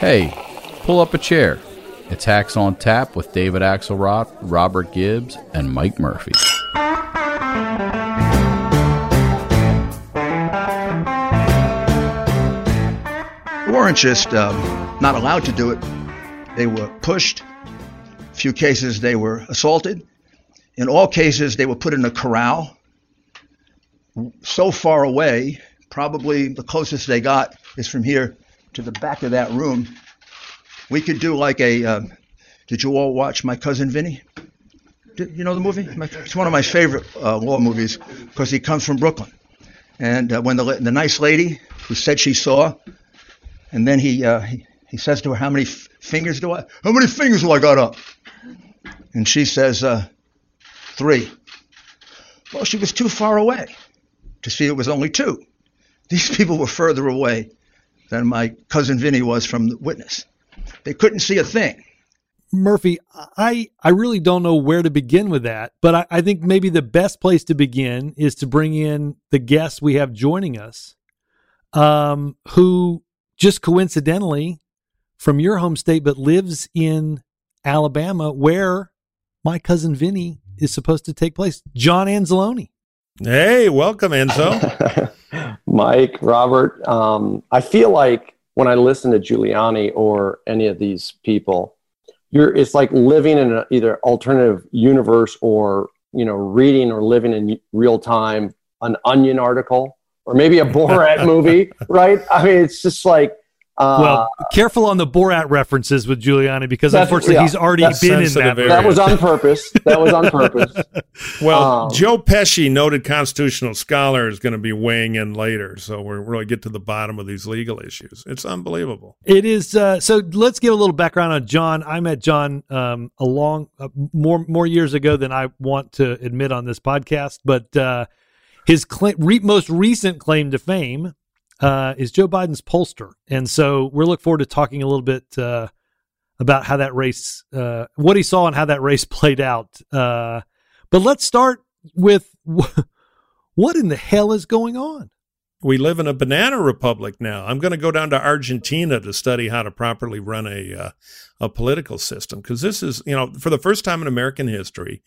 Hey, pull up a chair. It's Hacks on Tap with David Axelrod, Robert Gibbs, and Mike Murphy. They weren't just um, not allowed to do it, they were pushed. A few cases they were assaulted. In all cases, they were put in a corral so far away. Probably the closest they got is from here to the back of that room. We could do like a. Uh, did you all watch My Cousin Vinny? Did, you know the movie? My, it's one of my favorite uh, war movies because he comes from Brooklyn. And uh, when the, the nice lady who said she saw, and then he, uh, he, he says to her, How many f- fingers do I? How many fingers do I got up? And she says, uh, Three. Well, she was too far away to see it was only two. These people were further away than my cousin Vinny was from the witness. They couldn't see a thing. Murphy, I, I really don't know where to begin with that, but I, I think maybe the best place to begin is to bring in the guest we have joining us, um, who just coincidentally from your home state, but lives in Alabama, where my cousin Vinny is supposed to take place. John Anzalone. Hey, welcome, Enzo. Mike, Robert. Um, I feel like when I listen to Giuliani or any of these people, you're it's like living in a, either alternative universe or you know reading or living in real time an Onion article or maybe a Borat movie, right? I mean, it's just like well, uh, careful on the Borat references with Giuliani because unfortunately yeah, he's already been in that. Area. That was on purpose. That was on purpose. well, um, Joe Pesci, noted constitutional scholar, is going to be weighing in later, so we're really get to the bottom of these legal issues. It's unbelievable. It is. Uh, so let's give a little background on John. I met John um, a long, uh, more more years ago than I want to admit on this podcast, but. Uh, his cl- re- most recent claim to fame uh, is Joe Biden's pollster, and so we're looking forward to talking a little bit uh, about how that race, uh, what he saw, and how that race played out. Uh, but let's start with what in the hell is going on. We live in a banana republic now. I'm going to go down to Argentina to study how to properly run a uh, a political system because this is, you know, for the first time in American history,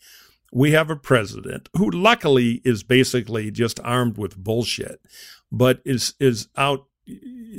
we have a president who luckily is basically just armed with bullshit but is is out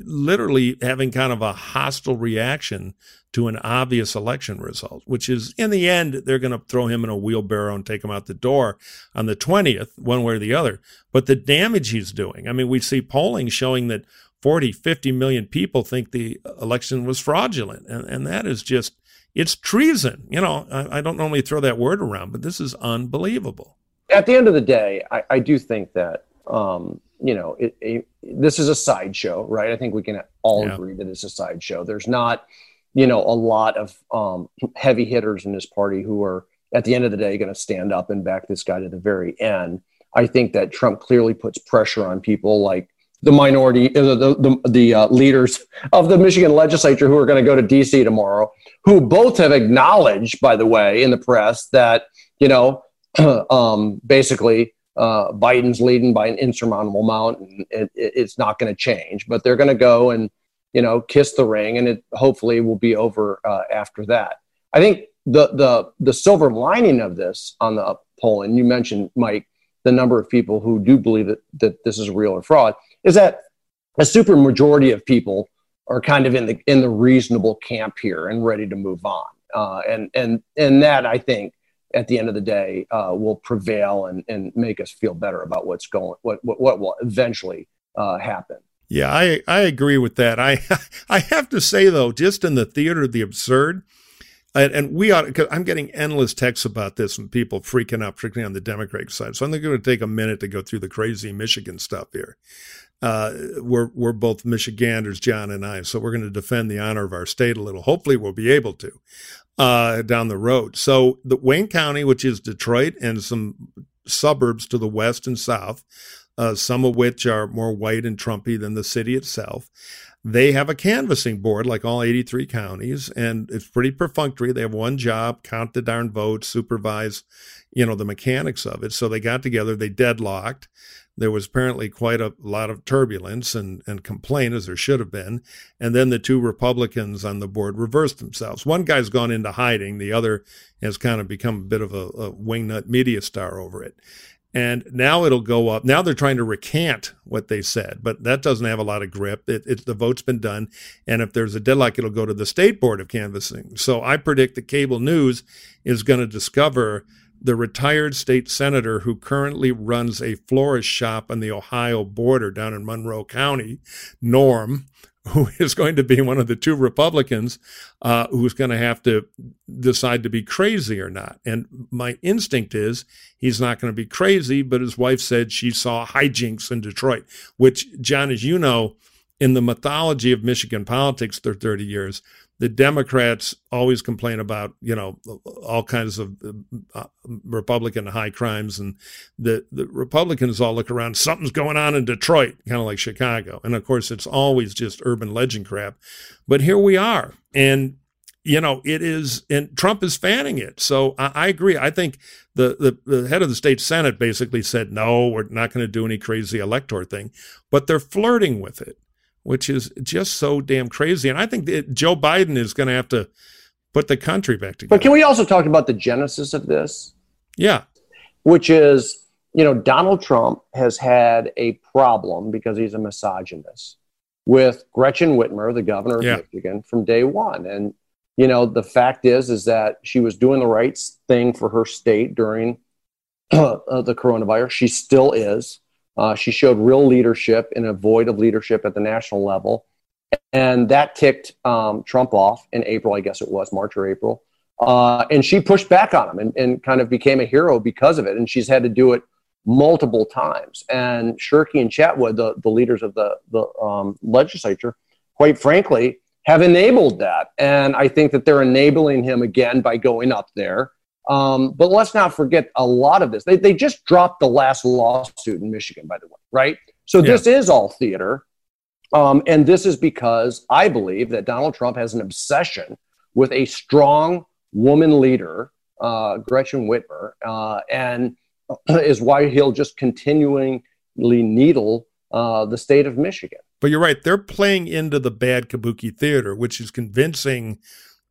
literally having kind of a hostile reaction to an obvious election result, which is in the end, they're going to throw him in a wheelbarrow and take him out the door on the 20th, one way or the other. But the damage he's doing, I mean, we see polling showing that 40, 50 million people think the election was fraudulent. And, and that is just, it's treason. You know, I, I don't normally throw that word around, but this is unbelievable. At the end of the day, I, I do think that um, you know, it, it, this is a sideshow, right? I think we can all yeah. agree that it's a sideshow. There's not, you know, a lot of um, heavy hitters in this party who are at the end of the day going to stand up and back this guy to the very end. I think that Trump clearly puts pressure on people like the minority, uh, the the, the uh, leaders of the Michigan legislature who are going to go to D.C. tomorrow, who both have acknowledged, by the way, in the press that you know, um, basically uh, Biden's leading by an insurmountable amount, and it, it's not going to change. But they're going to go and you know kiss the ring, and it hopefully will be over uh, after that. I think the the the silver lining of this on the poll, and you mentioned Mike, the number of people who do believe that that this is real or fraud, is that a super majority of people are kind of in the in the reasonable camp here and ready to move on. Uh, and and and that I think at the end of the day uh, will prevail and, and make us feel better about what's going what what, what will eventually uh, happen. Yeah, I I agree with that. I I have to say though, just in the theater of the absurd, And, and we ought. Cause I'm getting endless texts about this and people freaking out, particularly on the Democratic side. So I'm going to take a minute to go through the crazy Michigan stuff here. Uh, we're we're both Michiganders, John and I, so we're going to defend the honor of our state a little. Hopefully, we'll be able to uh, down the road. So the Wayne County, which is Detroit and some suburbs to the west and south, uh, some of which are more white and Trumpy than the city itself. They have a canvassing board like all 83 counties, and it's pretty perfunctory. They have one job: count the darn votes, supervise, you know, the mechanics of it. So they got together, they deadlocked. There was apparently quite a lot of turbulence and, and complaint, as there should have been. And then the two Republicans on the board reversed themselves. One guy's gone into hiding, the other has kind of become a bit of a, a wingnut media star over it. And now it'll go up. Now they're trying to recant what they said, but that doesn't have a lot of grip. It, it, the vote's been done. And if there's a deadlock, it'll go to the state board of canvassing. So I predict that cable news is going to discover the retired state senator who currently runs a florist shop on the Ohio border down in Monroe County, Norm, who is going to be one of the two Republicans uh, who's going to have to decide to be crazy or not. And my instinct is he's not going to be crazy, but his wife said she saw hijinks in Detroit, which, John, as you know, in the mythology of Michigan politics for 30 years, the Democrats always complain about, you know, all kinds of uh, Republican high crimes, and the the Republicans all look around. Something's going on in Detroit, kind of like Chicago, and of course, it's always just urban legend crap. But here we are, and you know, it is, and Trump is fanning it. So I, I agree. I think the, the the head of the state senate basically said, no, we're not going to do any crazy elector thing, but they're flirting with it which is just so damn crazy. And I think that Joe Biden is going to have to put the country back together. But can we also talk about the genesis of this? Yeah. Which is, you know, Donald Trump has had a problem because he's a misogynist with Gretchen Whitmer, the governor of yeah. Michigan, from day one. And, you know, the fact is, is that she was doing the right thing for her state during uh, the coronavirus. She still is. Uh, she showed real leadership in a void of leadership at the national level. And that ticked um, Trump off in April, I guess it was March or April. Uh, and she pushed back on him and, and kind of became a hero because of it. And she's had to do it multiple times. And Shirkey and Chatfield, the, the leaders of the, the um, legislature, quite frankly, have enabled that. And I think that they're enabling him again by going up there. Um, but let's not forget a lot of this. They, they just dropped the last lawsuit in Michigan, by the way, right? So yeah. this is all theater. Um, and this is because I believe that Donald Trump has an obsession with a strong woman leader, uh, Gretchen Whitmer, uh, and is why he'll just continually needle uh, the state of Michigan. But you're right. They're playing into the bad kabuki theater, which is convincing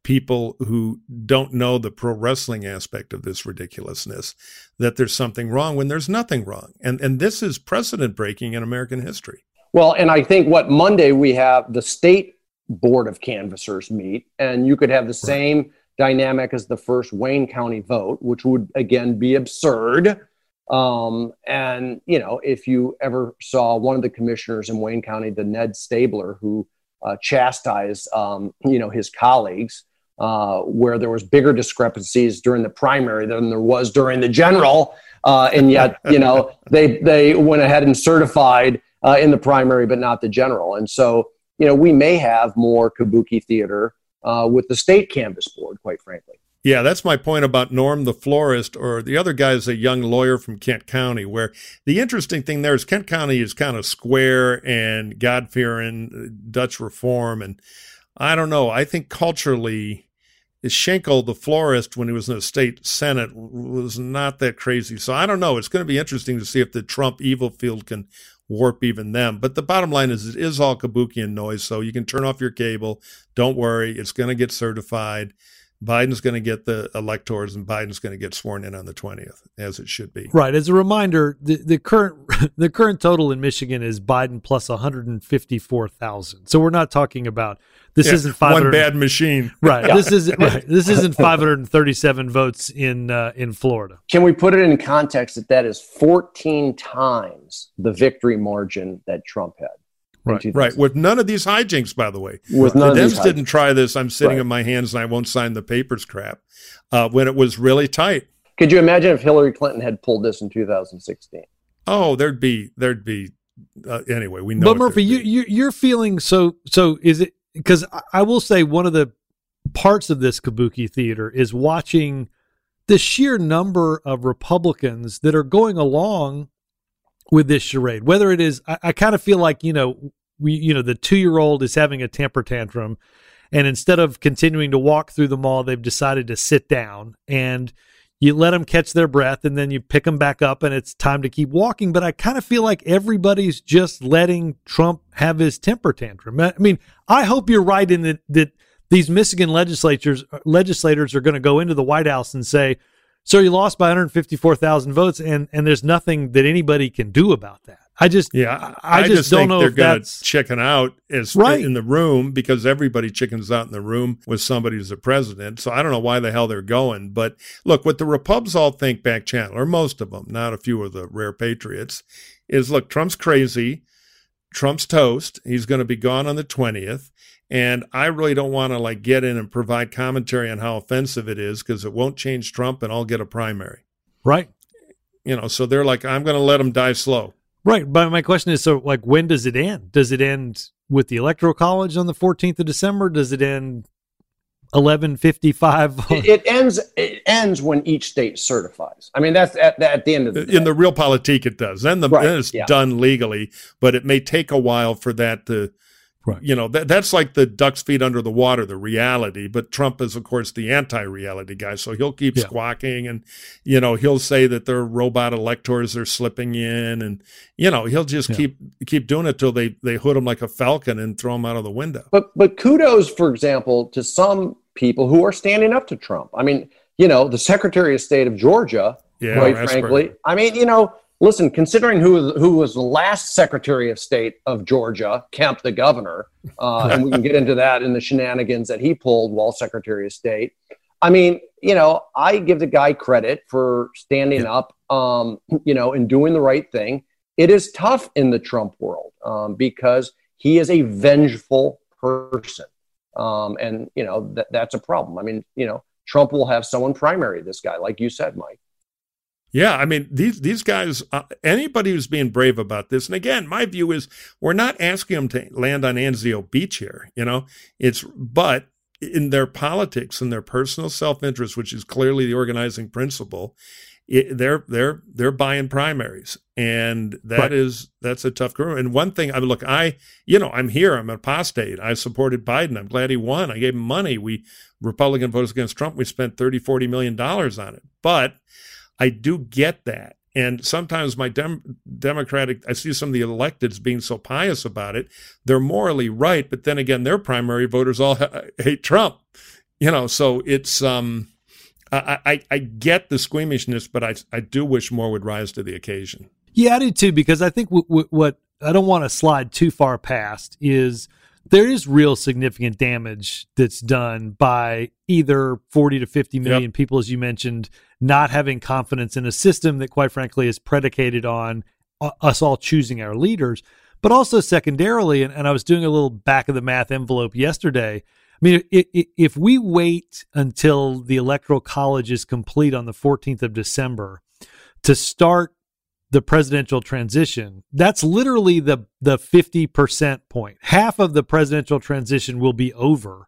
people who don't know the pro wrestling aspect of this ridiculousness that there's something wrong when there's nothing wrong. And and this is precedent breaking in American history. Well, and I think what Monday we have the state board of canvassers meet and you could have the same dynamic as the first Wayne County vote, which would again be absurd. Um, and you know, if you ever saw one of the commissioners in Wayne County, the Ned Staebler, who uh, chastised um, you know his colleagues uh, where there was bigger discrepancies during the primary than there was during the general, uh, and yet you know they they went ahead and certified uh, in the primary but not the general, and so you know we may have more kabuki theater uh, with the state canvas board, quite frankly. Yeah, that's my point about Norm the florist, or the other guy is a young lawyer from Kent County. Where the interesting thing there is Kent County is kind of square and God fearing, Dutch reform, and I don't know. I think culturally, Shinkle, the florist, when he was in the state senate, was not that crazy. So I don't know. It's going to be interesting to see if the Trump evil field can warp even them. But the bottom line is, it is all kabuki and noise. So you can turn off your cable. Don't worry. It's going to get certified. Biden's going to get the electors and Biden's going to get sworn in on the 20th as it should be. Right. As a reminder, the, the current the current total in Michigan is Biden plus 154,000. So we're not talking about this yeah, isn't 500 one bad machine. Right. This is right. This isn't 537 votes in uh, in Florida. Can we put it in context that that is 14 times the victory margin that Trump had? Right, right. With none of these hijinks, by the way. With none the Dems didn't try this. I'm sitting right. on my hands and I won't sign the papers crap. Uh, when it was really tight. Could you imagine if Hillary Clinton had pulled this in 2016? Oh, there'd be there'd be uh, anyway. We know. But Murphy, you, you you're feeling so so. Is it because I will say one of the parts of this kabuki theater is watching the sheer number of Republicans that are going along with this charade. Whether it is, I, I kind of feel like you know, we you know, the two year old is having a temper tantrum, and instead of continuing to walk through the mall, they've decided to sit down and you let them catch their breath and then you pick them back up and it's time to keep walking. But I kind of feel like everybody's just letting Trump have his temper tantrum. I mean, I hope you're right in that, that these Michigan legislatures uh, legislators are going to go into the White House and say, "Sir, you lost by 154,000 votes, and and there's nothing that anybody can do about that." I just yeah, I, I just, just, don't know they're going to chicken out as right. in the room because everybody chickens out in the room with somebody who's the president. So I don't know why the hell they're going. But look, what the Repubs all think back channel, or most of them, not a few of the rare patriots, is look, Trump's crazy. Trump's toast. He's going to be gone on the 20th. And I really don't want to like get in and provide commentary on how offensive it is because it won't change Trump and I'll get a primary. Right. You know, so they're like, I'm going to let him die slow. Right. But my question is so, like, when does it end? Does it end with the Electoral College on the 14th of December? Does it end 1155 it, it, ends it ends when each state certifies i mean that's at, at the end of the day. in the realpolitik it does then the right, then it's yeah. done legally but it may take a while for that to Right. You know, that, that's like the duck's feet under the water, the reality. But Trump is, of course, the anti reality guy. So he'll keep yeah. squawking and, you know, he'll say that their robot electors are slipping in. And, you know, he'll just yeah. keep keep doing it till they, they hood him like a falcon and throw him out of the window. But, but kudos, for example, to some people who are standing up to Trump. I mean, you know, the Secretary of State of Georgia, yeah, quite frankly. I mean, you know, listen, considering who who was the last Secretary of State of Georgia, Kemp, the governor, uh, and we can get into that in the shenanigans that he pulled while Secretary of State. I mean, you know, I give the guy credit for standing yeah. up, um, you know, and doing the right thing. It is tough in the Trump world um, because he is a vengeful person, um, and you know that that's a problem. I mean, you know, Trump will have someone primary this guy, like you said, Mike. Yeah, I mean these these guys. Uh, anybody who's being brave about this, and again, my view is we're not asking them to land on Anzio Beach here. You know, it's but in their politics and their personal self interest, which is clearly the organizing principle, it, they're they're they're buying primaries, and that right. is that's a tough career. And one thing, I mean, look, I you know I'm here, I'm an apostate. I supported Biden. I'm glad he won. I gave him money. We Republican voters against Trump. We spent 30, 40 million dollars on it, but I do get that. And sometimes my dem- Democratic, I see some of the electeds being so pious about it. They're morally right, but then again, their primary voters all ha- hate Trump. You know, so it's um, I, I, I get the squeamishness, but I I do wish more would rise to the occasion. Yeah, I do too, because I think w- w- what I don't want to slide too far past is there is real significant damage that's done by either 40 to 50 million yep. people, as you mentioned, not having confidence in a system that, quite frankly, is predicated on uh, us all choosing our leaders. But also, secondarily, and, and I was doing a little back of the math envelope yesterday. I mean, if, if we wait until the electoral college is complete on the 14th of December to start the presidential transition, that's literally the the 50% point. Half of the presidential transition will be over.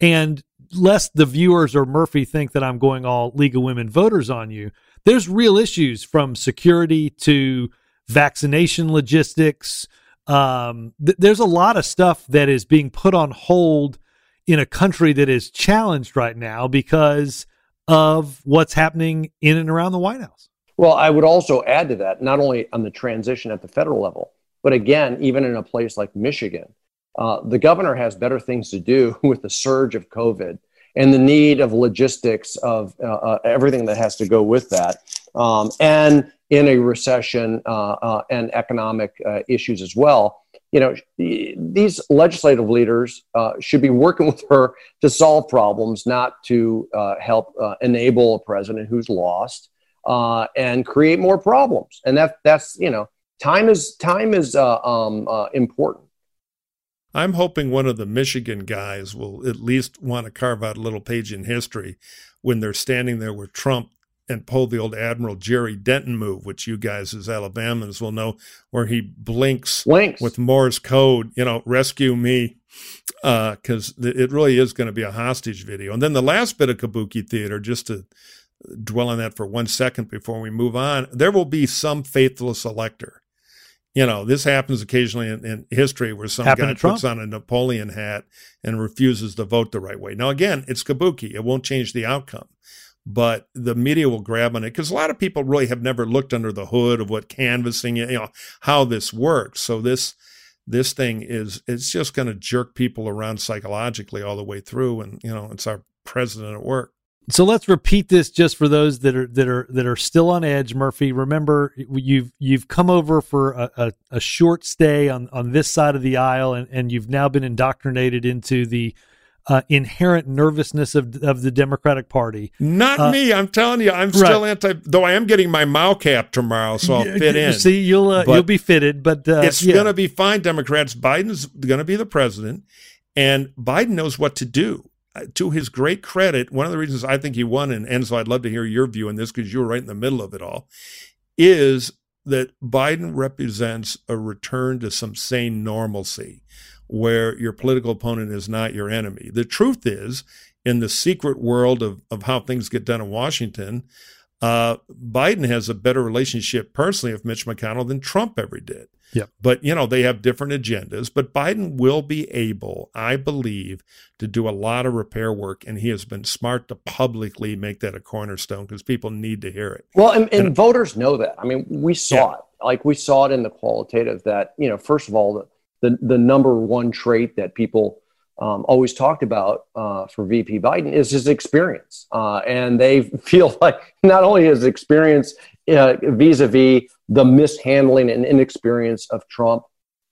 And lest the viewers or Murphy think that I'm going all League of Women voters on you, there's real issues from security to vaccination logistics. Um, th- there's a lot of stuff that is being put on hold in a country that is challenged right now because of what's happening in and around the White House. Well, I would also add to that, not only on the transition at the federal level, but again, even in a place like Michigan, uh, the governor has better things to do with the surge of COVID and the need of logistics of uh, uh, everything that has to go with that. Um, and in a recession uh, uh, and economic uh, issues as well. You know, these legislative leaders should be working with her to solve problems, not to help enable a president who's lost and create more problems. And that that's you know, time is time is uh, um, uh, important I'm hoping one of the Michigan guys will at least want to carve out a little page in history when they're standing there with Trump and pull the old Admiral Jerry Denton move, which you guys as Alabamans will know, where he blinks Blinks. with Morse code, you know, rescue me, because uh, it really is going to be a hostage video. And then the last bit of Kabuki theater, just to dwell on that for one second before we move on, there will be some faithless elector. You know, this happens occasionally in, in history where some Happened guy puts on a Napoleon hat and refuses to vote the right way. Now, again, it's Kabuki. It won't change the outcome but the media will grab on it because a lot of people really have never looked under the hood of what canvassing, you know, how this works. So this this thing is it's just going to jerk people around psychologically all the way through, and you know, it's our president at work. So let's repeat this just for those that are that are that are still on edge. Murphy, remember you've you've come over for a, a, a short stay on on this side of the aisle, and, and you've now been indoctrinated into the uh, inherent nervousness of of the Democratic Party. Not Uh, me. I'm telling you, I'm still anti. Though I am getting my Mao cap tomorrow, so I'll fit in. See, you'll uh, you'll be fitted, but uh, it's yeah. going to be fine. Democrats. Biden's going to be the president, and Biden knows what to do. Uh, To his great credit, one of the reasons I think he won, and so I'd love to hear your view on this because you were right in the middle of it all, is that Biden represents a return to some sane normalcy where your political opponent is not your enemy. The truth is, in the secret world of, of how things get done in Washington, uh, Biden has a better relationship personally with Mitch McConnell than Trump ever did. Yep. But, you know, they have different agendas. But Biden will be able, I believe, to do a lot of repair work. And he has been smart to publicly make that a cornerstone because people need to hear it. Well, and, and, And- voters know that. I mean, we saw it. Like we saw it in the qualitative that, you know, first of all, the, the, the number one trait that people um, always talked about uh, for VP Biden is his experience. Uh, and they feel like not only his experience vis a vis the mishandling and inexperience of Trump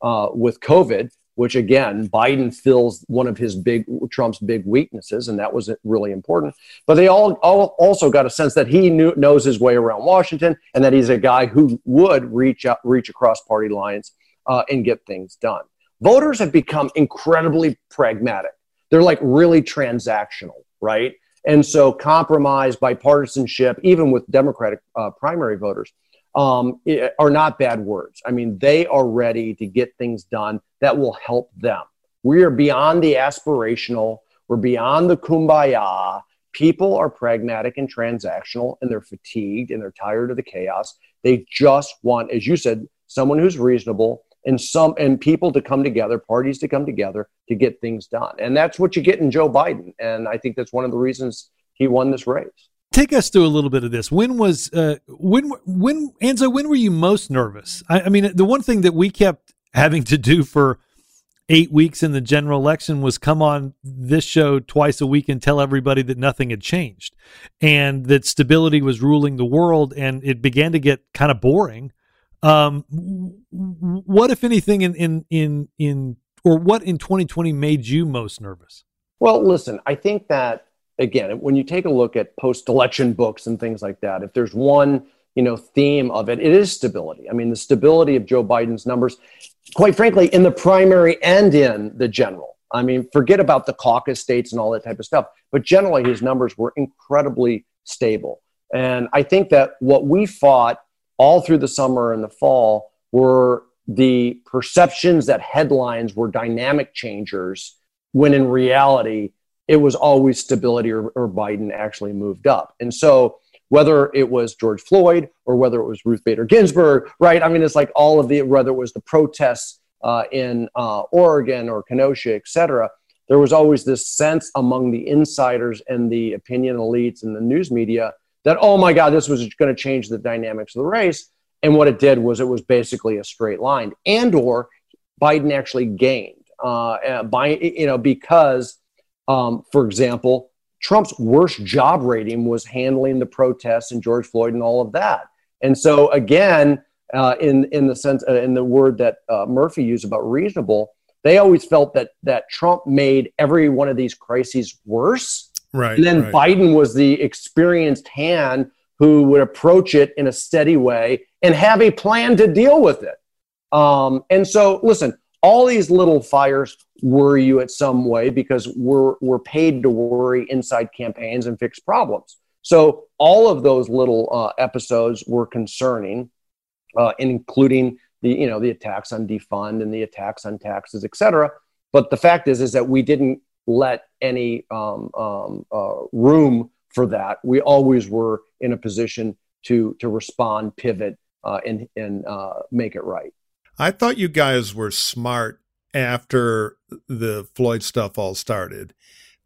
uh, with COVID, which again, Biden fills one of his big, Trump's big weaknesses, and that was really important. But they all, all also got a sense that he knew, knows his way around Washington and that he's a guy who would reach out, reach across party lines uh, and get things done. Voters have become incredibly pragmatic. They're like really transactional, right? And so compromise, bipartisanship, even with Democratic uh, primary voters, um, are not bad words. I mean, they are ready to get things done that will help them. We are beyond the aspirational. We're beyond the kumbaya. People are pragmatic and transactional, and they're fatigued and they're tired of the chaos. They just want, as you said, someone who's reasonable and some and people to come together, parties to come together to get things done. And that's what you get in Joe Biden. And I think that's one of the reasons he won this race. Take us through a little bit of this. When was uh, when when Enzo? When were you most nervous? I, I mean, the one thing that we kept having to do for eight weeks in the general election was come on this show twice a week and tell everybody that nothing had changed and that stability was ruling the world, and it began to get kind of boring. Um, what, if anything, in in in in or what in 2020 made you most nervous? Well, listen, I think that again, when you take a look at post-election books and things like that, if there's one you know theme of it, it is stability. I mean, the stability of Joe Biden's numbers, quite frankly, in the primary and in the general. I mean, forget about the caucus states and all that type of stuff, but generally his numbers were incredibly stable. And I think that what we fought all through the summer and the fall were the perceptions that headlines were dynamic changers when in reality it was always stability or, or Biden actually moved up. And so whether it was George Floyd or whether it was Ruth Bader Ginsburg, right? I mean, it's like all of the, whether it was the protests uh, in uh, Oregon or Kenosha, et cetera, there was always this sense among the insiders and the opinion elites and the news media that, oh my God, this was going to change the dynamics of the race. And what it did was it was basically a straight line and or Biden actually gained uh, by, you know, because, um, for example, Trump's worst job rating was handling the protests and George Floyd and all of that. And so again, uh, in in the sense uh, in the word that uh, Murphy used about reasonable, they always felt that that Trump made every one of these crises worse. Right. And then right. Biden was the experienced hand who would approach it in a steady way and have a plan to deal with it. Um, and so, listen, all these little fires worry you at some way because we're we're paid to worry inside campaigns and fix problems. So all of those little uh, episodes were concerning, uh, including the you know the attacks on defund and the attacks on taxes, et cetera. But the fact is, is that we didn't let any um, um, uh, room for that. We always were in a position to to respond, pivot, uh, and and uh, make it right. I thought you guys were smart after the Floyd stuff all started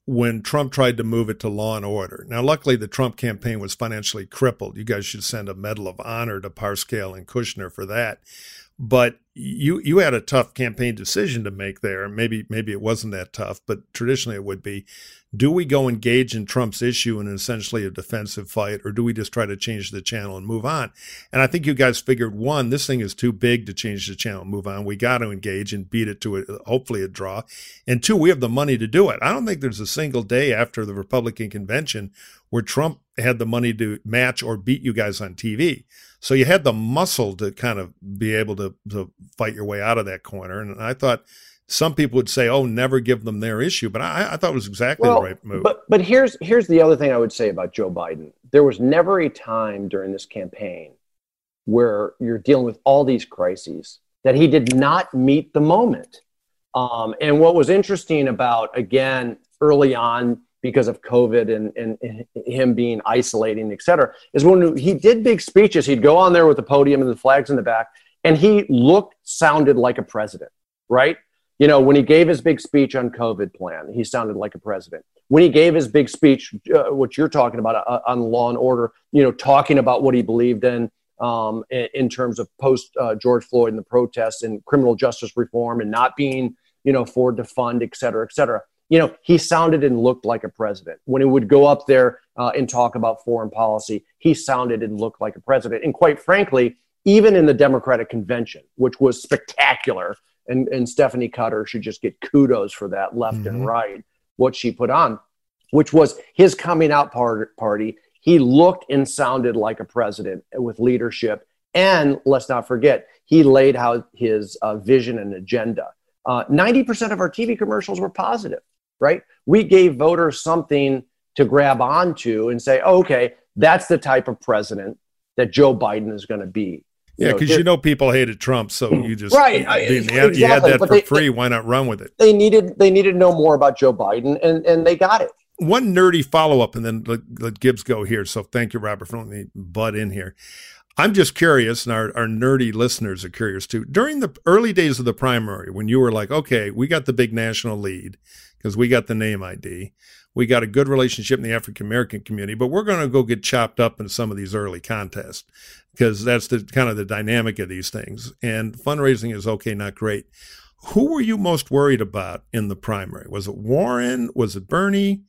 when Trump tried to move it to law and order. Now, luckily, the Trump campaign was financially crippled. You guys should send a Medal of Honor to Parscale and Kushner for that. But you you had a tough campaign decision to make there. Maybe maybe it wasn't that tough, but traditionally it would be. Do we go engage in Trump's issue in essentially a defensive fight, or do we just try to change the channel and move on? And I think you guys figured one, this thing is too big to change the channel and move on. We got to engage and beat it to a, hopefully a draw. And two, we have the money to do it. I don't think there's a single day after the Republican convention where Trump had the money to match or beat you guys on TV. So you had the muscle to kind of be able to, to fight your way out of that corner. And I thought some people would say, "Oh, never give them their issue," but I, I thought it was exactly well, the right move. But but here's here's the other thing I would say about Joe Biden. There was never a time during this campaign where you're dealing with all these crises that he did not meet the moment. Um, and what was interesting about again early on because of COVID and, and him being isolating, et cetera, is when he did big speeches, he'd go on there with the podium and the flags in the back, and he looked, sounded like a president, right? You know, when he gave his big speech on COVID plan, he sounded like a president. When he gave his big speech, uh, what you're talking about uh, on law and order, you know, talking about what he believed in um, in, in, terms of post uh, George Floyd and the protests and criminal justice reform and not being, you know, for defund, et cetera, et cetera you know, he sounded and looked like a president. When he would go up there uh, and talk about foreign policy, he sounded and looked like a president. And quite frankly, even in the Democratic convention, which was spectacular, and, and Stephanie Cutter should just get kudos for that left mm-hmm. and right, what she put on, which was his coming out part, party. He looked and sounded like a president with leadership. And let's not forget, he laid out his uh, vision and agenda. Uh, 90% of our TV commercials were positive right? We gave voters something to grab onto and say, oh, okay, that's the type of president that Joe Biden is going to be. Yeah, because you, know, people hated Trump, so you just right. You, exactly. you had that but for they, free. Why not run with it? They needed they needed to know more about Joe Biden, and and they got it. One nerdy follow up, and then let, let Gibbs go here. So thank you, Robert, for letting me butt in here. I'm just curious, and our, our nerdy listeners are curious too. During the early days of the primary, when you were like, okay, we got the big national lead, because we got the name ID. We got a good relationship in the African American community, but we're going to go get chopped up in some of these early contests because that's the kind of the dynamic of these things. And fundraising is okay, not great. Who were you most worried about in the primary? Was it Warren? Was it Bernie?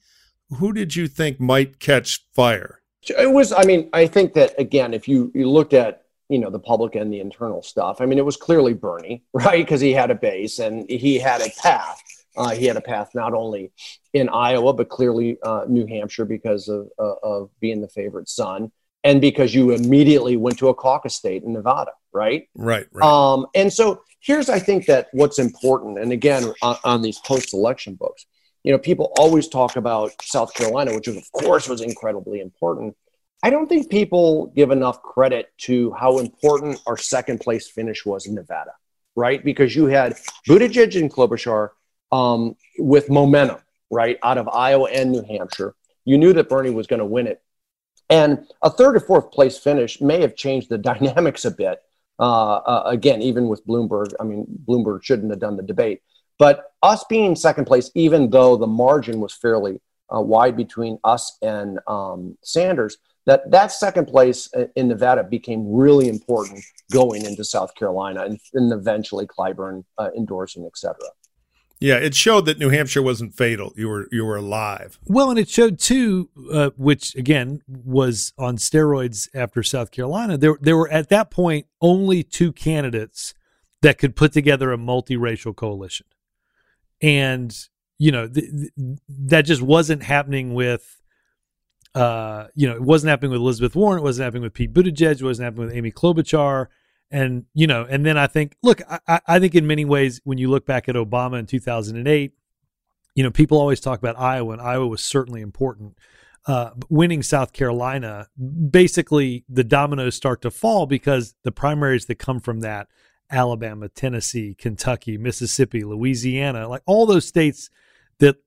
Who did you think might catch fire? It was, I mean, I think that again, if you, you looked at you know the public and the internal stuff. I mean, it was clearly Bernie, right? Because he had a base and he had a path. Uh, he had a path not only in Iowa, but clearly uh, New Hampshire because of, uh, of being the favorite son and because you immediately went to a caucus state in Nevada, right? Right, right. Um, and so here's, I think, that what's important, and again, on, on these post election books, you know, people always talk about South Carolina, which, was, of course, was incredibly important. I don't think people give enough credit to how important our second place finish was in Nevada, right? Because you had Buttigieg and Klobuchar um, with momentum, right, out of Iowa and New Hampshire. You knew that Bernie was going to win it. And a third or fourth place finish may have changed the dynamics a bit. Uh, uh, again, even with Bloomberg, I mean, Bloomberg shouldn't have done the debate. But us being second place, even though the margin was fairly uh, wide between us and um, Sanders, that that second place in Nevada became really important going into South Carolina and, and eventually Clyburn uh, endorsing, et cetera. Yeah, it showed that New Hampshire wasn't fatal. You were you were alive. Well, and it showed too, uh, which again was on steroids after South Carolina. There there were at that point only two candidates that could put together a multiracial coalition, and you know th- th- that just wasn't happening with. Uh, you know, it wasn't happening with Elizabeth Warren. It wasn't happening with Pete Buttigieg. It wasn't happening with Amy Klobuchar. And you know, and then I think, look, I, I think in many ways, when you look back at Obama in 2008, you know, people always talk about Iowa, and Iowa was certainly important. Uh, winning South Carolina, basically the dominoes start to fall because the primaries that come from that Alabama, Tennessee, Kentucky, Mississippi, Louisiana, like all those states that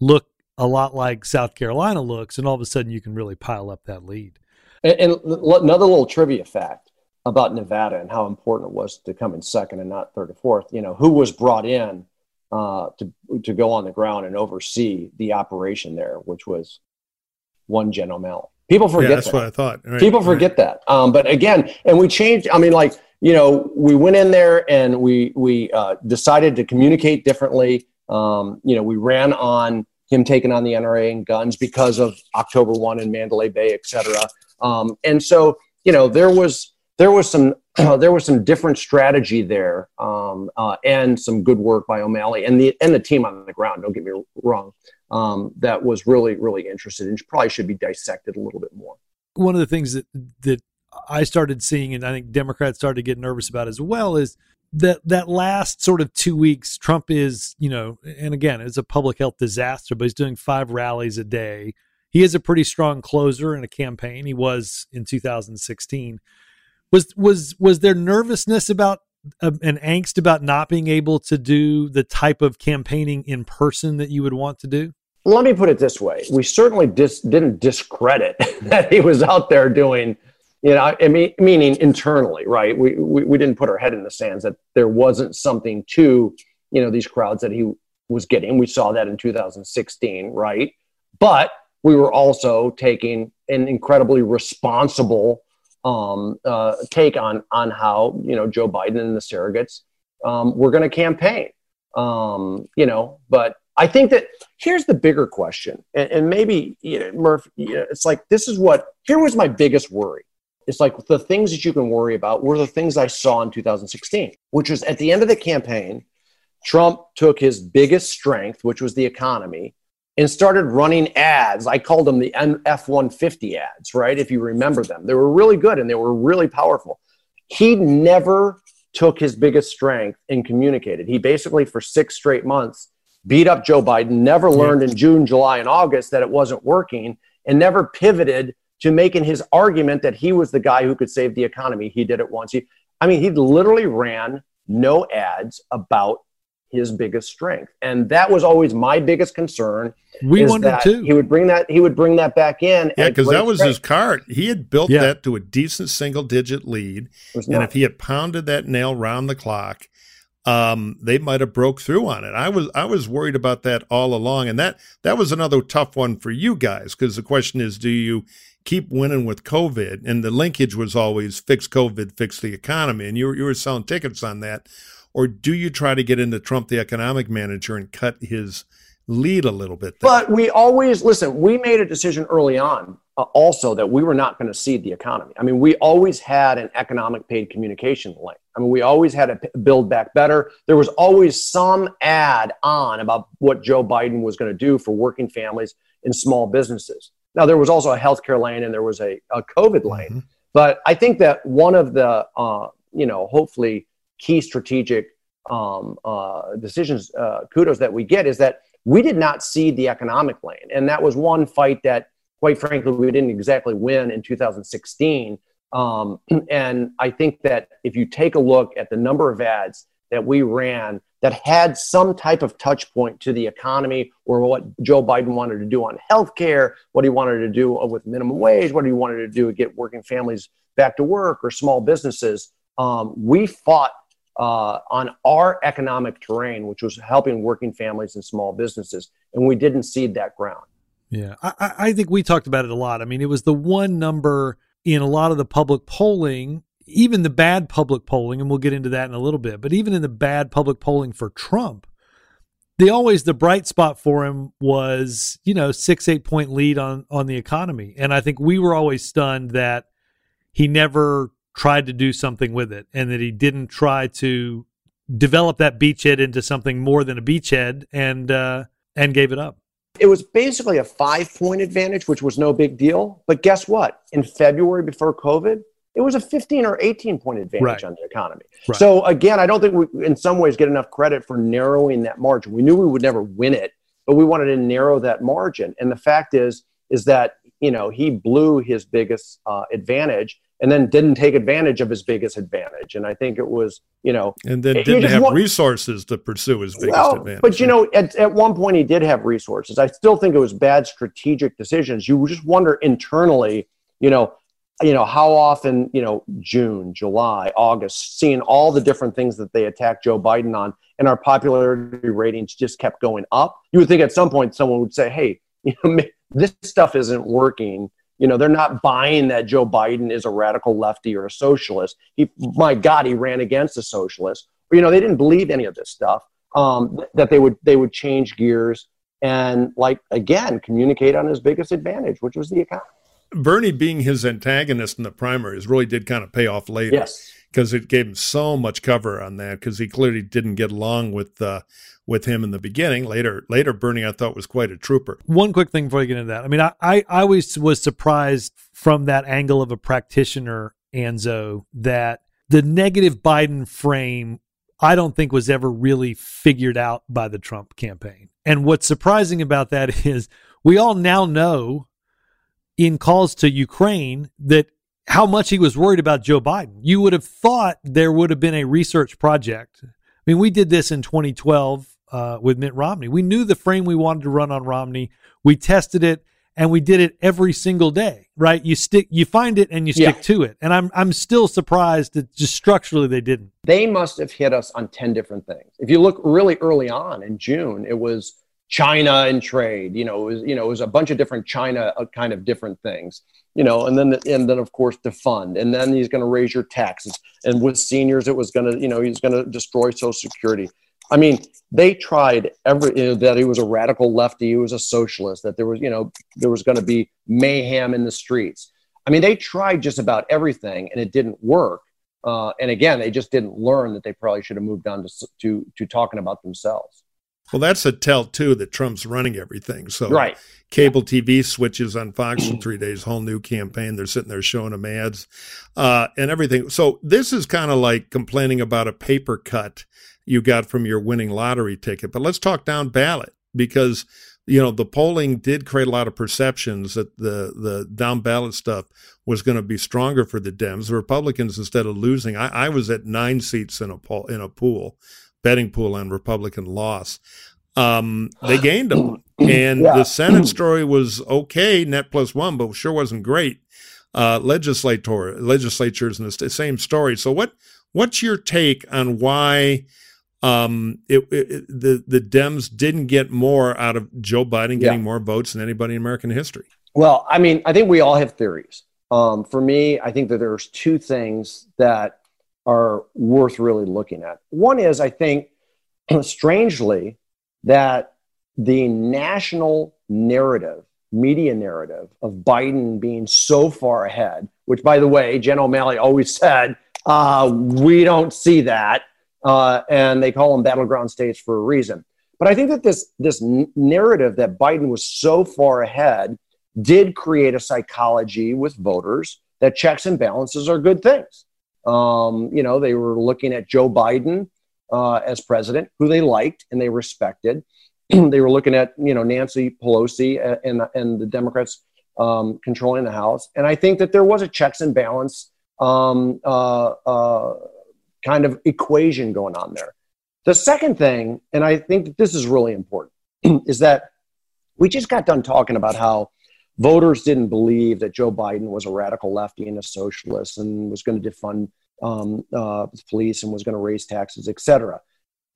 look a lot like South Carolina looks, and all of a sudden you can really pile up that lead. And, and another little trivia fact about Nevada and how important it was to come in second and not third or fourth. You know, who was brought in uh, to to go on the ground and oversee the operation there, which was one Jen O'Malley. People forget. Yeah, that's that. what I thought. Right, People forget right. that. Um, but again, and we changed. I mean, like you know, we went in there and we we uh, decided to communicate differently. Um, you know, we ran on him taking on the NRA and guns because of October one in Mandalay Bay, et cetera. Um, and so, you know, there was there was some there was some different strategy there, um, uh, and some good work by O'Malley and the and the team on the ground. Don't get me wrong. Um, that was really really interested and probably should be dissected a little bit more. One of the things that that I started seeing, and I think Democrats started to get nervous about as well, is that that last sort of two weeks, Trump is, you know, and again, it's a public health disaster, but he's doing five rallies a day. He is a pretty strong closer in a campaign. He was in 2016. Was was was there nervousness about uh, an angst about not being able to do the type of campaigning in person that you would want to do? Let me put it this way: we certainly dis- didn't discredit that he was out there doing you know, I mean, meaning internally, right? We, we, we didn't put our head in the sands that there wasn't something to, you know, these crowds that he was getting. We saw that in 2016, right? But we were also taking an incredibly responsible um, uh, take on on how you know Joe Biden and the surrogates um, were going to campaign. Um, you know, but I think that here's the bigger question, and, and maybe you know, Murph, you know, it's like this is what here was my biggest worry it's like the things that you can worry about were the things I saw in 2016, which was at the end of the campaign, Trump took his biggest strength, which was the economy, and started running ads. I called them the F 150 ads, right? If you remember them, they were really good and they were really powerful. He never took his biggest strength and communicated. He basically, for six straight months, beat up Joe Biden, never learned in June, July, and August that it wasn't working, and never pivoted to making his argument that he was the guy who could save the economy. He did it once. He, I mean, he literally ran no ads about his biggest strength, and that was always my biggest concern. We wondered too. He would bring that. He would bring that back in. Yeah, because that was strength. his card. He had built yeah. that to a decent single-digit lead, and if he had pounded that nail round the clock, um, they might have broke through on it. I was I was worried about that all along, and that that was another tough one for you guys because the question is, do you keep winning with COVID. And the linkage was always fix COVID, fix the economy. And you were, you were selling tickets on that. Or do you try to get into Trump, the economic manager, and cut his lead a little bit? There? But we always, listen, we made a decision early on uh, also that we were not going to cede the economy. I mean, we always had an economic paid communication link. I mean, we always had to build back better. There was always some ad on about what Joe Biden was going to do for working families and small businesses. Now, there was also a healthcare lane and there was a, a COVID lane. Mm-hmm. But I think that one of the, uh, you know, hopefully key strategic um, uh, decisions, uh, kudos that we get is that we did not see the economic lane. And that was one fight that, quite frankly, we didn't exactly win in 2016. Um, and I think that if you take a look at the number of ads that we ran that had some type of touch point to the economy or what Joe Biden wanted to do on healthcare, what he wanted to do with minimum wage, what he wanted to do to get working families back to work or small businesses. Um, we fought uh, on our economic terrain, which was helping working families and small businesses, and we didn't cede that ground. Yeah, I, I think we talked about it a lot. I mean, it was the one number in a lot of the public polling even the bad public polling, and we'll get into that in a little bit, but even in the bad public polling for Trump, the always the bright spot for him was, you know, six, eight point lead on on the economy. And I think we were always stunned that he never tried to do something with it and that he didn't try to develop that beachhead into something more than a beachhead and uh and gave it up. It was basically a five point advantage, which was no big deal. But guess what? In February before COVID, it was a 15 or 18 point advantage right. on the economy. Right. So again, I don't think we, in some ways, get enough credit for narrowing that margin. We knew we would never win it, but we wanted to narrow that margin. And the fact is, is that you know he blew his biggest uh, advantage and then didn't take advantage of his biggest advantage. And I think it was, you know, and then didn't have want, resources to pursue his biggest well, advantage. But you know, at, at one point he did have resources. I still think it was bad strategic decisions. You just wonder internally, you know, you know how often, you know, June, July, August, seeing all the different things that they attacked Joe Biden on, and our popularity ratings just kept going up. You would think at some point someone would say, "Hey, you know, this stuff isn't working." You know, they're not buying that Joe Biden is a radical lefty or a socialist. He, my God, he ran against a socialist. You know, they didn't believe any of this stuff. Um, that they would they would change gears and like again communicate on his biggest advantage, which was the economy. Bernie being his antagonist in the primaries really did kind of pay off later. Yes because it gave him so much cover on that because he clearly didn't get along with uh, with him in the beginning. Later, later, Bernie I thought was quite a trooper. One quick thing before I get into that. I mean, I I, I always was surprised from that angle of a practitioner, Anzo, that the negative Biden frame I don't think was ever really figured out by the Trump campaign. And what's surprising about that is we all now know in calls to Ukraine that how much he was worried about Joe Biden. You would have thought there would have been a research project. I mean, we did this in 2012 uh, with Mitt Romney. We knew the frame we wanted to run on Romney. We tested it and we did it every single day, right? You stick, you find it and you stick yeah. to it. And I'm, I'm still surprised that just structurally they didn't. They must have hit us on 10 different things. If you look really early on in June, it was China and trade. You know, it was, you know, it was a bunch of different China uh, kind of different things you know, and then and then of course to fund, and then he's going to raise your taxes, and with seniors it was going to, you know, he's going to destroy Social Security. I mean, they tried every you know, that he was a radical lefty, he was a socialist, that there was, you know, there was going to be mayhem in the streets. I mean, they tried just about everything, and it didn't work. Uh, and again, they just didn't learn that they probably should have moved on to to, to talking about themselves. Well, that's a tell too that Trump's running everything. So right. cable TV switches on Fox in three days, whole new campaign. They're sitting there showing them ads uh, and everything. So this is kind of like complaining about a paper cut you got from your winning lottery ticket. But let's talk down ballot because you know the polling did create a lot of perceptions that the the down ballot stuff was going to be stronger for the Dems. The Republicans, instead of losing, I, I was at nine seats in a poll in a pool betting pool on Republican loss. Um, they gained them, and yeah. the Senate story was okay, net plus one, but sure wasn't great. Uh, legislator legislatures and the same story. So what what's your take on why um, it, it, the the Dems didn't get more out of Joe Biden getting yeah. more votes than anybody in American history? Well, I mean, I think we all have theories. Um, for me, I think that there's two things that are worth really looking at. One is, I think, strangely, that the national narrative, media narrative of Biden being so far ahead, which, by the way, Jen O'Malley always said, uh, we don't see that. Uh, and they call them battleground states for a reason. But I think that this, this narrative that Biden was so far ahead did create a psychology with voters that checks and balances are good things. Um, you know, they were looking at Joe Biden uh, as president, who they liked and they respected. they were looking at you know Nancy Pelosi and and the Democrats um, controlling the House, and I think that there was a checks and balance um, uh, uh, kind of equation going on there. The second thing, and I think this is really important, is that we just got done talking about how voters didn't believe that Joe Biden was a radical lefty and a socialist and was going to defund um, uh, police and was going to raise taxes, etc.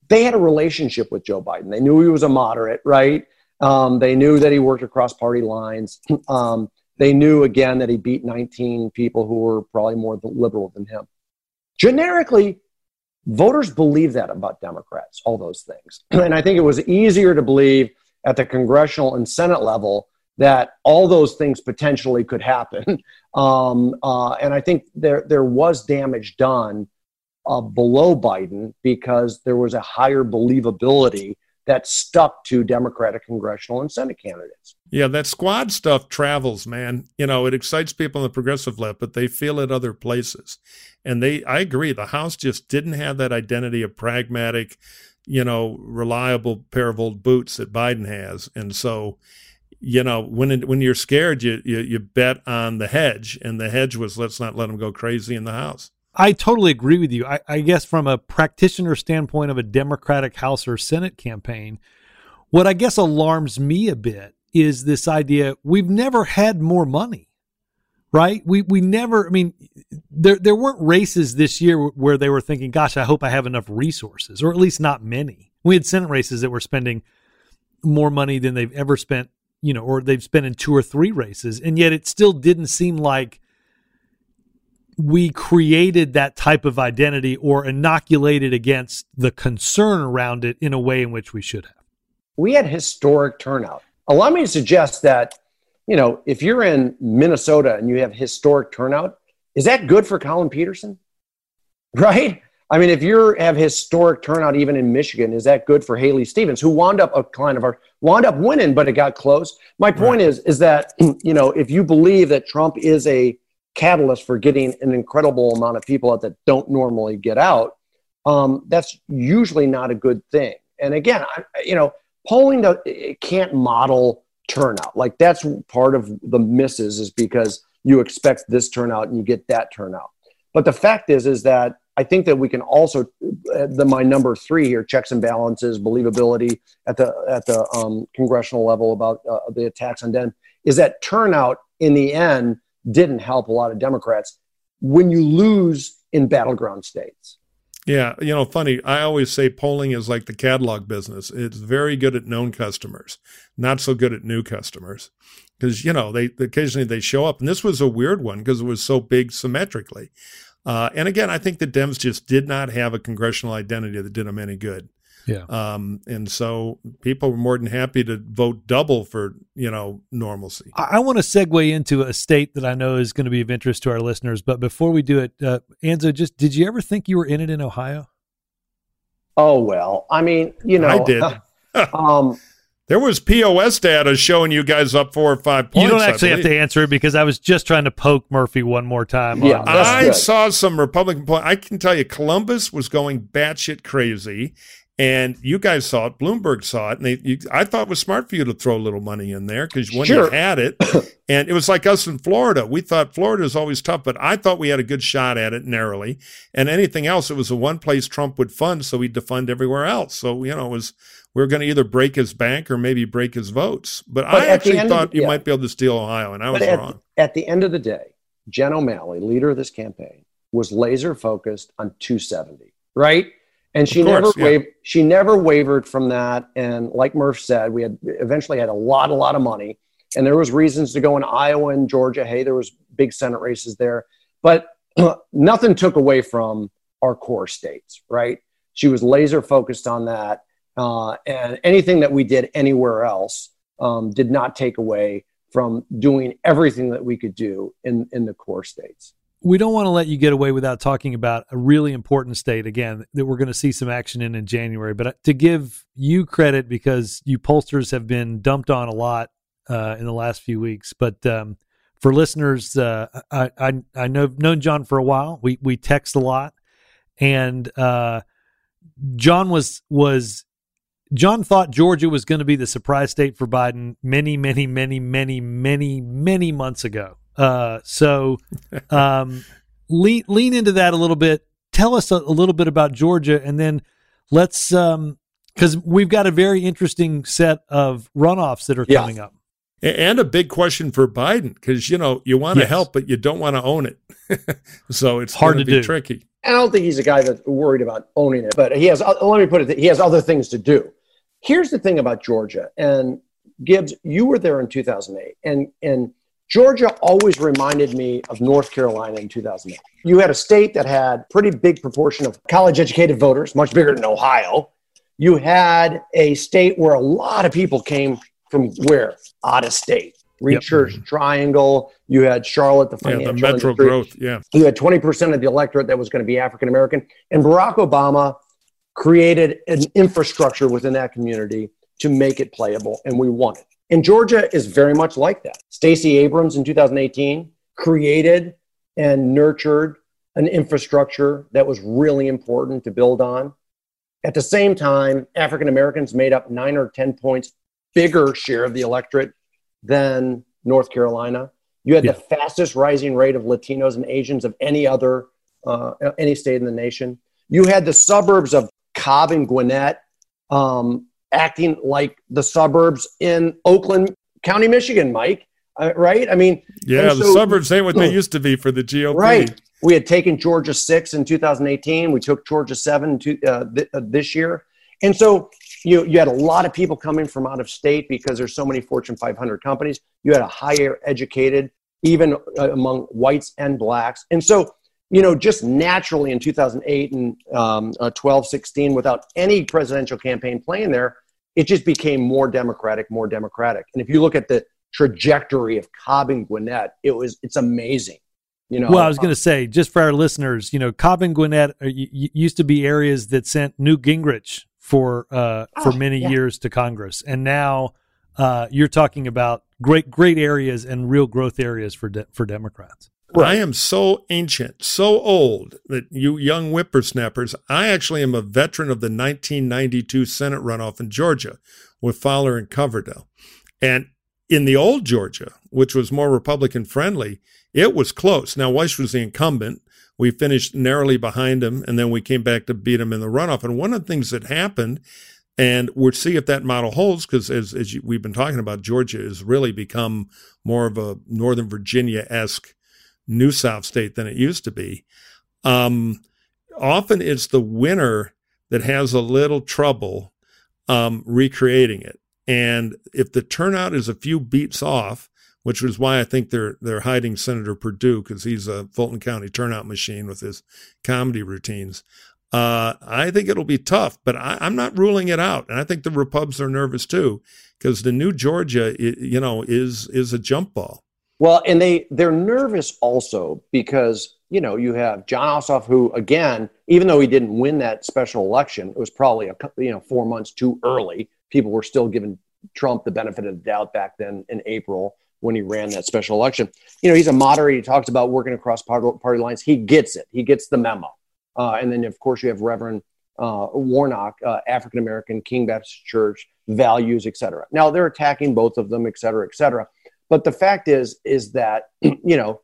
They had a relationship with Joe Biden. They knew he was a moderate, right? Um, they knew that he worked across party lines. Um, they knew again that he beat 19 people who were probably more liberal than him. Generically, voters believe that about Democrats, all those things. and I think it was easier to believe at the congressional and Senate level that all those things potentially could happen. Um, uh, and I think there, there was damage done uh, below Biden because there was a higher believability that stuck to Democratic congressional and Senate candidates. Yeah, that squad stuff travels, man. You know, it excites people on the progressive left, but they feel it other places. And they, I agree, the House just didn't have that identity of pragmatic, you know, reliable pair of old boots that Biden has. And so, you know, when it, when you're scared, you, you you bet on the hedge, and the hedge was let's not let them go crazy in the House. I totally agree with you. I, I, guess from a practitioner standpoint of a Democratic House or Senate campaign, what I guess alarms me a bit is this idea we've never had more money. Right? We we never I mean there there weren't races this year where they were thinking, gosh, I hope I have enough resources, or at least not many. We had Senate races that were spending more money than they've ever spent, you know, or they've spent in two or three races. And yet it still didn't seem like we created that type of identity or inoculated against the concern around it in a way in which we should have. We had historic turnout. Allow me to suggest that, you know, if you're in Minnesota and you have historic turnout, is that good for Collin Peterson? Right? I mean, if you have historic turnout even in Michigan, is that good for Haley Stevens, who wound up a kind of our wound up winning, but it got close? My point right. is, is that you know, if you believe that Trump is a catalyst for getting an incredible amount of people out that don't normally get out, um, that's usually not a good thing. And again, I, you know, polling it can't model turnout. Like that's part of the misses is because you expect this turnout and you get that turnout. But the fact is, is that I think that we can also uh, the my number three here checks and balances, believability at the at the um, congressional level about uh, the attacks on Den is that turnout in the end didn't help a lot of Democrats when you lose in battleground states. Yeah, you know, funny. I always say polling is like the catalog business. It's very good at known customers, not so good at new customers. Because you know they occasionally they show up, and this was a weird one because it was so big symmetrically. Uh, and again, I think the Dems just did not have a congressional identity that did them any good. Yeah. Um, and so people were more than happy to vote double for, you know, normalcy. I, I want to segue into a state that I know is going to be of interest to our listeners. But before we do it, uh, Anzo, just did you ever think you were in it in Ohio? Oh, well, I mean, you know, I did. um, there was POS data showing you guys up four or five points. You don't actually have to answer it because I was just trying to poke Murphy one more time. Yeah, I good. saw some Republican. Point. I can tell you, Columbus was going batshit crazy, and you guys saw it. Bloomberg saw it, and they, you, I thought it was smart for you to throw a little money in there because when sure. you had it, and it was like us in Florida. We thought Florida is always tough, but I thought we had a good shot at it narrowly. And anything else, it was the one place Trump would fund, so he'd defund everywhere else. So you know, it was we are going to either break his bank or maybe break his votes. But, but I actually thought the, you yeah. might be able to steal Ohio, and I was at wrong. At the end of the day, Jen O'Malley, leader of this campaign, was laser focused on 270. Right and she course, never yeah. wavered. She never wavered from that. And like Murph said, we had eventually had a lot, a lot of money, and there was reasons to go in Iowa and Georgia. Hey, there was big Senate races there, but nothing took away from our core states. Right? She was laser focused on that, uh, and anything that we did anywhere else um, did not take away from doing everything that we could do in in the core states we don't want to let you get away without talking about a really important state again that we're going to see some action in in January. But uh, to give you credit because you pollsters have been dumped on a lot uh, in the last few weeks. But um, for listeners, uh, I, I I know known John for a while. We we text a lot, and uh, John was was John thought Georgia was going to be the surprise state for Biden many many many many many many months ago uh, so um, lean lean into that a little bit. Tell us a, a little bit about Georgia, and then let's um because um, we've got a very interesting set of runoffs that are yeah. coming up. And a big question for Biden because you know you want to yes. help, but you don't want to own it. so it's hard to be do. Tricky. I don't think he's a guy that's worried about owning it, but he has. Uh, let me put it. He has other things to do. Here's the thing about Georgia and Gibbs. You were there in 2008, and and Georgia always reminded me of North Carolina in 2008. You had a state that had pretty big proportion of college educated voters, much bigger than Ohio. You had a state where a lot of people came from where? Out of state. Research yep. Triangle. You had Charlotte, the financial yeah, the metro industry. growth. Yeah, you had twenty percent of the electorate that was going to be African American, and Barack Obama created an infrastructure within that community to make it playable, and we won it. And Georgia is very much like that. Stacey Abrams in 2018 created and nurtured an infrastructure that was really important to build on. At the same time, African Americans made up nine or 10 points bigger share of the electorate than North Carolina. You had yeah. the fastest rising rate of Latinos and Asians of any other uh, any state in the nation. You had the suburbs of Cobb and Gwinnett um, acting like the suburbs in Oakland County, Michigan, Mike. Uh, right? I mean, yeah, so, the suburbs ain't what they used to be for the GOP. Right. We had taken Georgia six in 2018. We took Georgia seven to, uh, th- uh, this year, and so you you had a lot of people coming from out of state because there's so many Fortune 500 companies. You had a higher educated, even uh, among whites and blacks, and so you know just naturally in 2008 and um, uh, 12, 16, without any presidential campaign playing there, it just became more democratic, more democratic. And if you look at the trajectory of Cobb and Gwinnett, it was it's amazing. You know, well, I was going to say, just for our listeners, you know, Cobb and Gwinnett are, used to be areas that sent Newt Gingrich for uh, oh, for many yeah. years to Congress, and now uh, you're talking about great great areas and real growth areas for de- for Democrats. Right. I am so ancient, so old that you young whippersnappers, I actually am a veteran of the 1992 Senate runoff in Georgia with Fowler and Coverdell. And in the old Georgia, which was more Republican friendly, it was close. Now, Wyche was the incumbent. We finished narrowly behind him, and then we came back to beat him in the runoff. And one of the things that happened, and we'll see if that model holds, because as, as we've been talking about, Georgia has really become more of a Northern Virginia esque New South state than it used to be. Um, often it's the winner that has a little trouble um, recreating it. And if the turnout is a few beats off, which was why I think they're they're hiding Senator Perdue because he's a Fulton County turnout machine with his comedy routines. Uh, I think it'll be tough, but I, am not ruling it out, and I think the Repubs are nervous too because the new Georgia, you know, is is a jump ball. Well, and they they're nervous also because you know you have Jon Ossoff, who again, even though he didn't win that special election, it was probably a you know four months too early. People were still giving Trump the benefit of the doubt back then in April when he ran that special election. You know, he's a moderator. He talks about working across party lines. He gets it. He gets the memo. Uh, and then, of course, you have Reverend uh, Warnock, uh, African American, King Baptist Church, values, et cetera. Now they're attacking both of them, et cetera, et cetera. But the fact is, is that you know,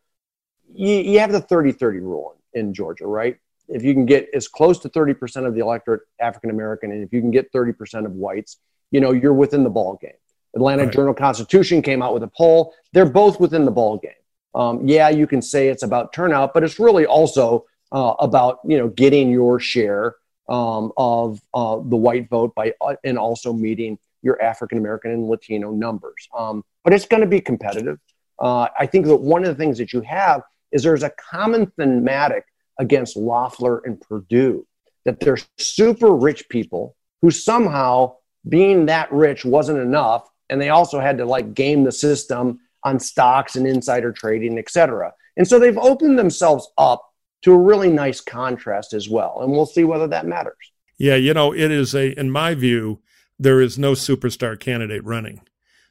you, you have the 30-30 rule in Georgia, right? If you can get as close to 30% of the electorate African American, and if you can get 30% of whites, you know, you're within the ball game. Atlanta right. Journal Constitution came out with a poll. They're both within the ball game. Um, yeah, you can say it's about turnout, but it's really also uh, about you know getting your share um, of uh, the white vote by uh, and also meeting your African American and Latino numbers. Um, but it's going to be competitive. Uh, I think that one of the things that you have is there's a common thematic against Loeffler and Perdue that they're super rich people who somehow being that rich wasn't enough and they also had to like game the system on stocks and insider trading, et cetera. And so they've opened themselves up to a really nice contrast as well. And we'll see whether that matters. Yeah, you know, it is a, in my view, there is no superstar candidate running.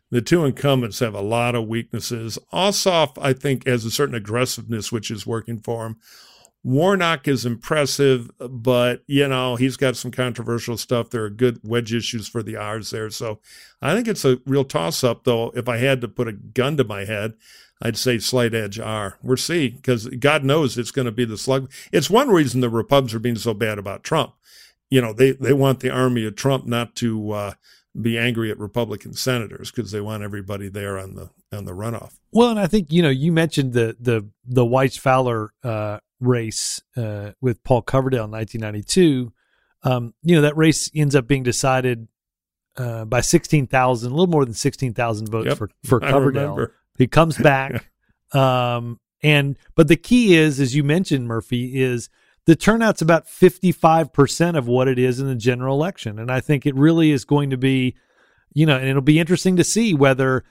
The two incumbents have a lot of weaknesses. Ossoff, I think, has a certain aggressiveness which is working for him. Warnock is impressive, but you know he's got some controversial stuff. There are good wedge issues for the R's there, so I think it's a real toss-up. Though, if I had to put a gun to my head, I'd say slight edge R. We'll see, because God knows it's going to be the slug. It's one reason the Repubs are being so bad about Trump. You know, they they want the army of Trump not to uh, be angry at Republican senators because they want everybody there on the on the runoff. Well, and I think you know you mentioned the the the Wyche Fowler uh, race uh, with Paul Coverdell in 1992, um, you know, that race ends up being decided uh, by 16,000, a little more than 16,000 votes yep, for, for Coverdell. He comes back. um, and, but the key is, as you mentioned, Murphy, is the turnout's about 55% of what it is in the general election. And I think it really is going to be, you know, and it'll be interesting to see whether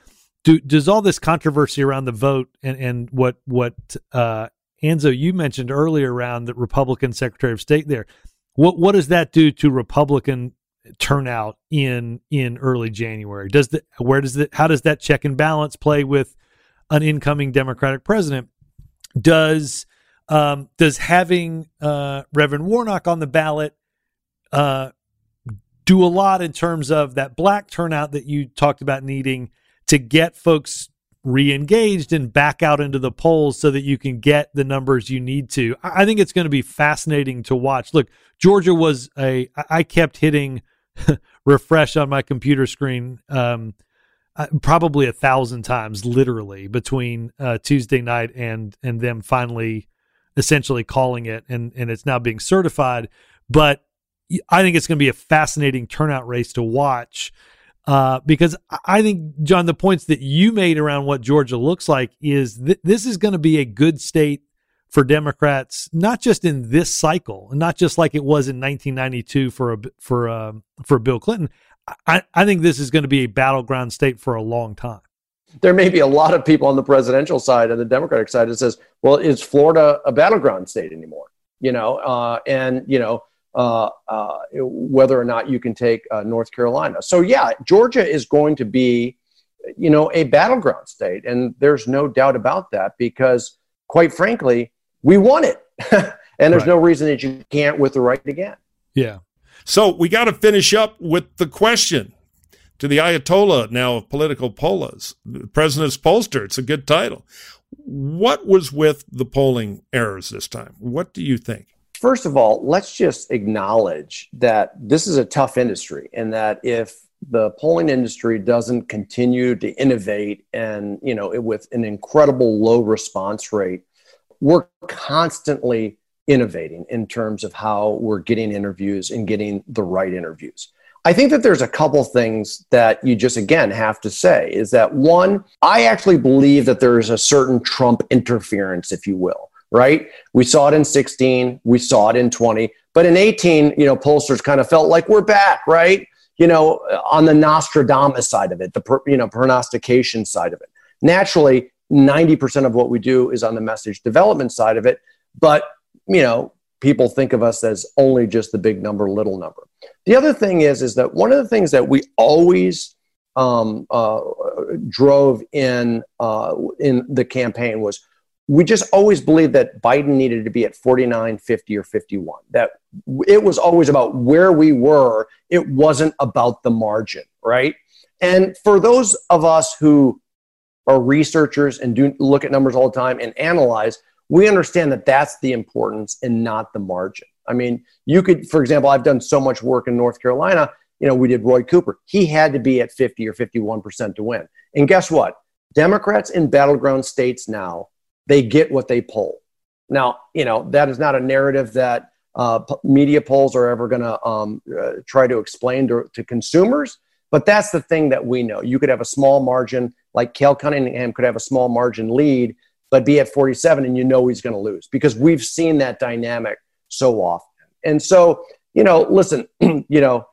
do, does all this controversy around the vote and, and what what uh, Anzo, you mentioned earlier around the Republican Secretary of State there. what what does that do to Republican turnout in in early January? Does the where does the how does that check and balance play with an incoming Democratic president? Does um, does having uh, Reverend Warnock on the ballot uh, do a lot in terms of that black turnout that you talked about needing to get folks re-engaged and back out into the polls so that you can get the numbers you need to. I think it's going to be fascinating to watch. Look, Georgia was a I kept hitting refresh on my computer screen um, uh, probably a thousand times literally between uh, Tuesday night and and them finally essentially calling it and and it's now being certified but I think it's going to be a fascinating turnout race to watch uh, because I think, John, the points that you made around what Georgia looks like is th- this is going to be a good state for Democrats, not just in this cycle, not just like it was in 1992 for a, for uh, for Bill Clinton. I, I think this is going to be a battleground state for a long time. There may be a lot of people on the presidential side and the Democratic side that says, "Well, is Florida a battleground state anymore?" You know, uh, and you know, uh, uh, whether or not you can take uh, North Carolina. So yeah, Georgia is going to be, you know, a battleground state, and there's no doubt about that because, quite frankly, we won it, and there's right. no reason that you can't with the right again. Yeah. So we got to finish up with the question to the Ayatollah now of political polls, President's pollster. It's a good title. What was with the polling errors this time? What do you think? First of all, let's just acknowledge that this is a tough industry and that if the polling industry doesn't continue to innovate and, you know, with an incredible low response rate, we're constantly innovating in terms of how we're getting interviews and getting the right interviews. I think that there's a couple things that you just again have to say is that one, I actually believe that there is a certain Trump interference, if you will right? We saw it in 16, we saw it in 20, but in 18, you know, pollsters kind of felt like we're back, right? You know, on the Nostradamus side of it, the you know prognostication side of it. Naturally, 90% of what we do is on the message development side of it, but you know, people think of us as only just the big number, little number. The other thing is, is that one of the things that we always um, uh, drove in uh, in the campaign was we just always believed that Biden needed to be at 49, 50, or 51. That it was always about where we were. It wasn't about the margin, right? And for those of us who are researchers and do look at numbers all the time and analyze, we understand that that's the importance and not the margin. I mean, you could, for example, I've done so much work in North Carolina. You know, we did Roy Cooper. He had to be at 50 or 51% to win. And guess what? Democrats in battleground states now they get what they poll. Now, you know, that is not a narrative that uh, media polls are ever going to um, uh, try to explain to, to, consumers. But that's the thing that we know. You could have a small margin, like Cal Cunningham could have a small margin lead, but be at 47 and you know he's going to lose because we've seen that dynamic so often. And so, you know, listen, you know,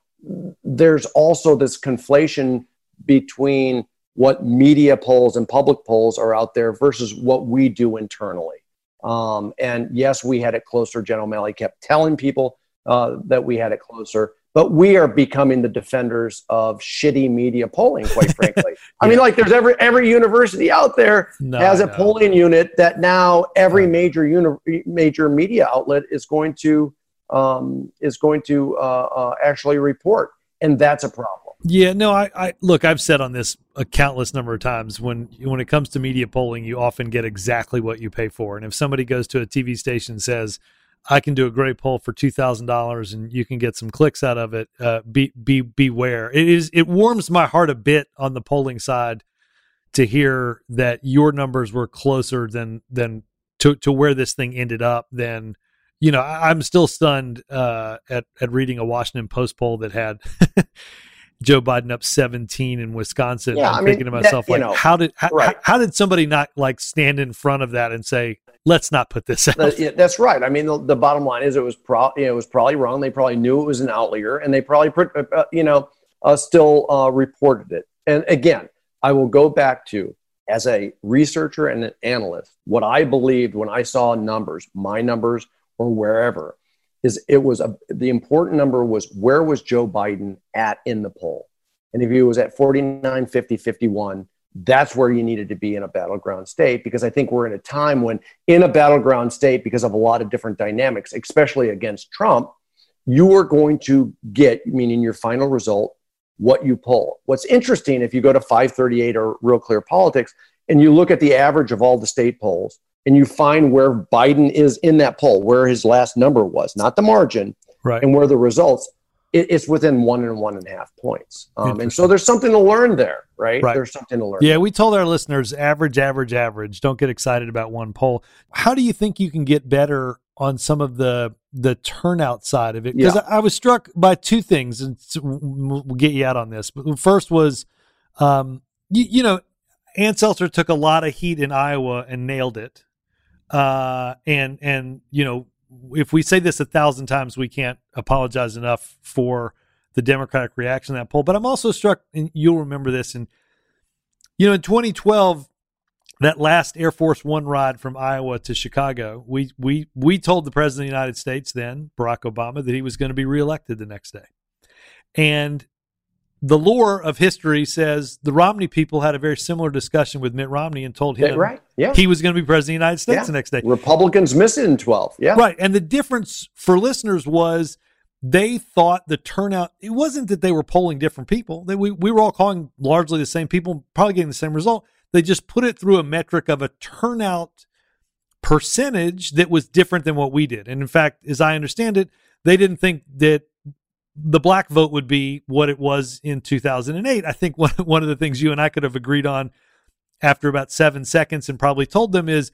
there's also this conflation between what media polls and public polls are out there versus what we do internally. Um, and yes, we had it closer. General O'Malley kept telling people uh, that we had it closer, but we are becoming the defenders of shitty media polling, quite frankly. yeah. I mean, like there's every every university out there no, has a no. polling unit that now every major uni- major media outlet is going to um, is going to uh, uh, actually report, and that's a problem. Yeah, no, I, I look. I've said on this a countless number of times. When when it comes to media polling, you often get exactly what you pay for. And if somebody goes to a TV station and says, "I can do a great poll for two thousand dollars and you can get some clicks out of it," uh, be be beware. It is it warms my heart a bit on the polling side to hear that your numbers were closer than than to to where this thing ended up than you know i'm still stunned uh, at at reading a washington post poll that had Joe Biden up 17 in Wisconsin. Yeah, I'm I mean, thinking to myself, that, like, know, how did how, right. how, did somebody not like stand in front of that and say, let's not put this out? yeah, that's right. I mean, the, the, bottom line is it was pro- you know, it was probably wrong. They probably knew it was an outlier, and they probably uh, uh, you know uh, still uh, reported it. And again, I will go back to as a researcher and an analyst, what I believed when I saw numbers, my numbers or wherever, is it was a, the important number was where was Joe Biden at in the poll? And if he was at 49, 50, 51, that's where you needed to be in a battleground state because I think we're in a time when, in a battleground state, because of a lot of different dynamics, especially against Trump, you are going to get, meaning your final result, what you pull. What's interesting, if you go to 538 or Real Clear Politics and you look at the average of all the state polls and you find where Biden is in that poll, where his last number was, not the margin, right. and where the results, it, it's within one and one and a half points. Um, and so there's something to learn there, right? right? There's something to learn. Yeah, we told our listeners average, average, average. Don't get excited about one poll. How do you think you can get better on some of the the turnout side of it? Because yeah. I, I, was struck by two things, and we'll get you out on this. But first was, um, you, you know, Ann Selzer took a lot of heat in Iowa and nailed it. Uh, and and you know, if we say this a thousand times, we can't apologize enough for the Democratic reaction to that poll. But I'm also struck, and you'll remember this, and you know, in 2012, that last Air Force One ride from Iowa to Chicago, we we we told the President of the United States then, Barack Obama, that he was going to be reelected the next day. And the lore of history says the Romney people had a very similar discussion with Mitt Romney and told him right. yeah. he was going to be president of the United States yeah. the next day. Republicans missed it in 12. Yeah. Right. And the difference for listeners was they thought the turnout, it wasn't that they were polling different people. They, we, we were all calling largely the same people, probably getting the same result. They just put it through a metric of a turnout percentage that was different than what we did. And in fact, as I understand it, they didn't think that the black vote would be what it was in 2008. I think one, one of the things you and I could have agreed on after about seven seconds and probably told them is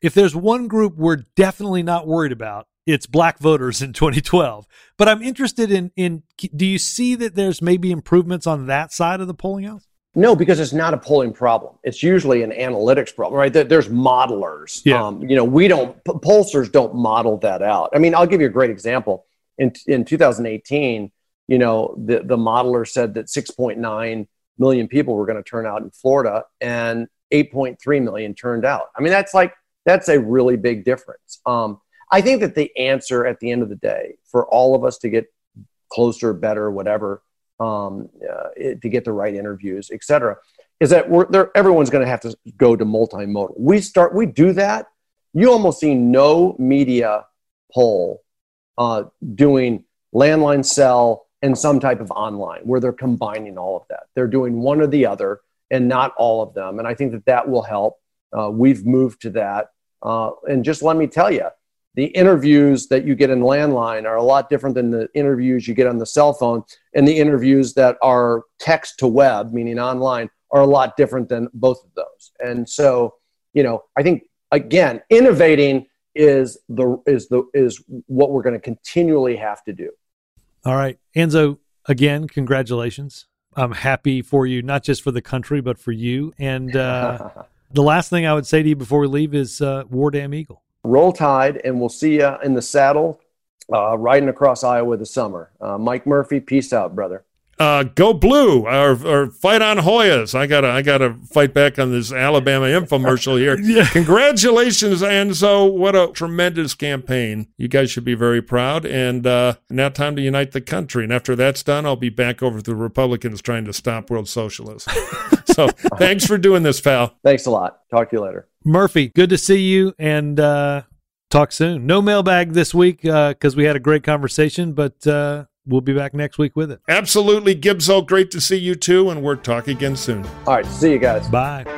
if there's one group we're definitely not worried about, it's black voters in 2012. But I'm interested in, in do you see that there's maybe improvements on that side of the polling house? No, because it's not a polling problem. It's usually an analytics problem, right? There's modelers. Yeah. Um, you know, we don't, pollsters don't model that out. I mean, I'll give you a great example in, in 2018, you know, the, the modeler said that 6.9 million people were going to turn out in Florida and 8.3 million turned out. I mean, that's like, that's a really big difference. Um, I think that the answer at the end of the day for all of us to get closer, better, whatever, um, uh, to get the right interviews, et cetera, is that we're there. Everyone's going to have to go to multimodal. We start, we do that. You almost see no media poll uh, doing landline cell and some type of online where they're combining all of that. They're doing one or the other and not all of them. And I think that that will help. Uh, we've moved to that. Uh, and just let me tell you, the interviews that you get in landline are a lot different than the interviews you get on the cell phone. And the interviews that are text to web, meaning online, are a lot different than both of those. And so, you know, I think, again, innovating is the is the is what we're going to continually have to do. All right, Anzo. Again, congratulations. I'm happy for you, not just for the country, but for you. And uh, the last thing I would say to you before we leave is uh, War Damn Eagle. Roll Tide, and we'll see you in the saddle uh, riding across Iowa this summer. Uh, Mike Murphy, peace out, brother uh, go blue or, or fight on Hoyas. I gotta I gotta fight back on this Alabama infomercial here. yeah. Congratulations, Anzo! What a tremendous campaign. You guys should be very proud. And uh, now time to unite the country. And after that's done, I'll be back over to the Republicans trying to stop world socialism. so thanks for doing this, pal. Thanks a lot. Talk to you later. Murphy, good to see you and uh, talk soon. No mailbag this week because uh, we had a great conversation, but uh, we'll be back next week with it. Absolutely, Gibso. Great to see you too, and we're talking again soon. All right, see you guys. Bye.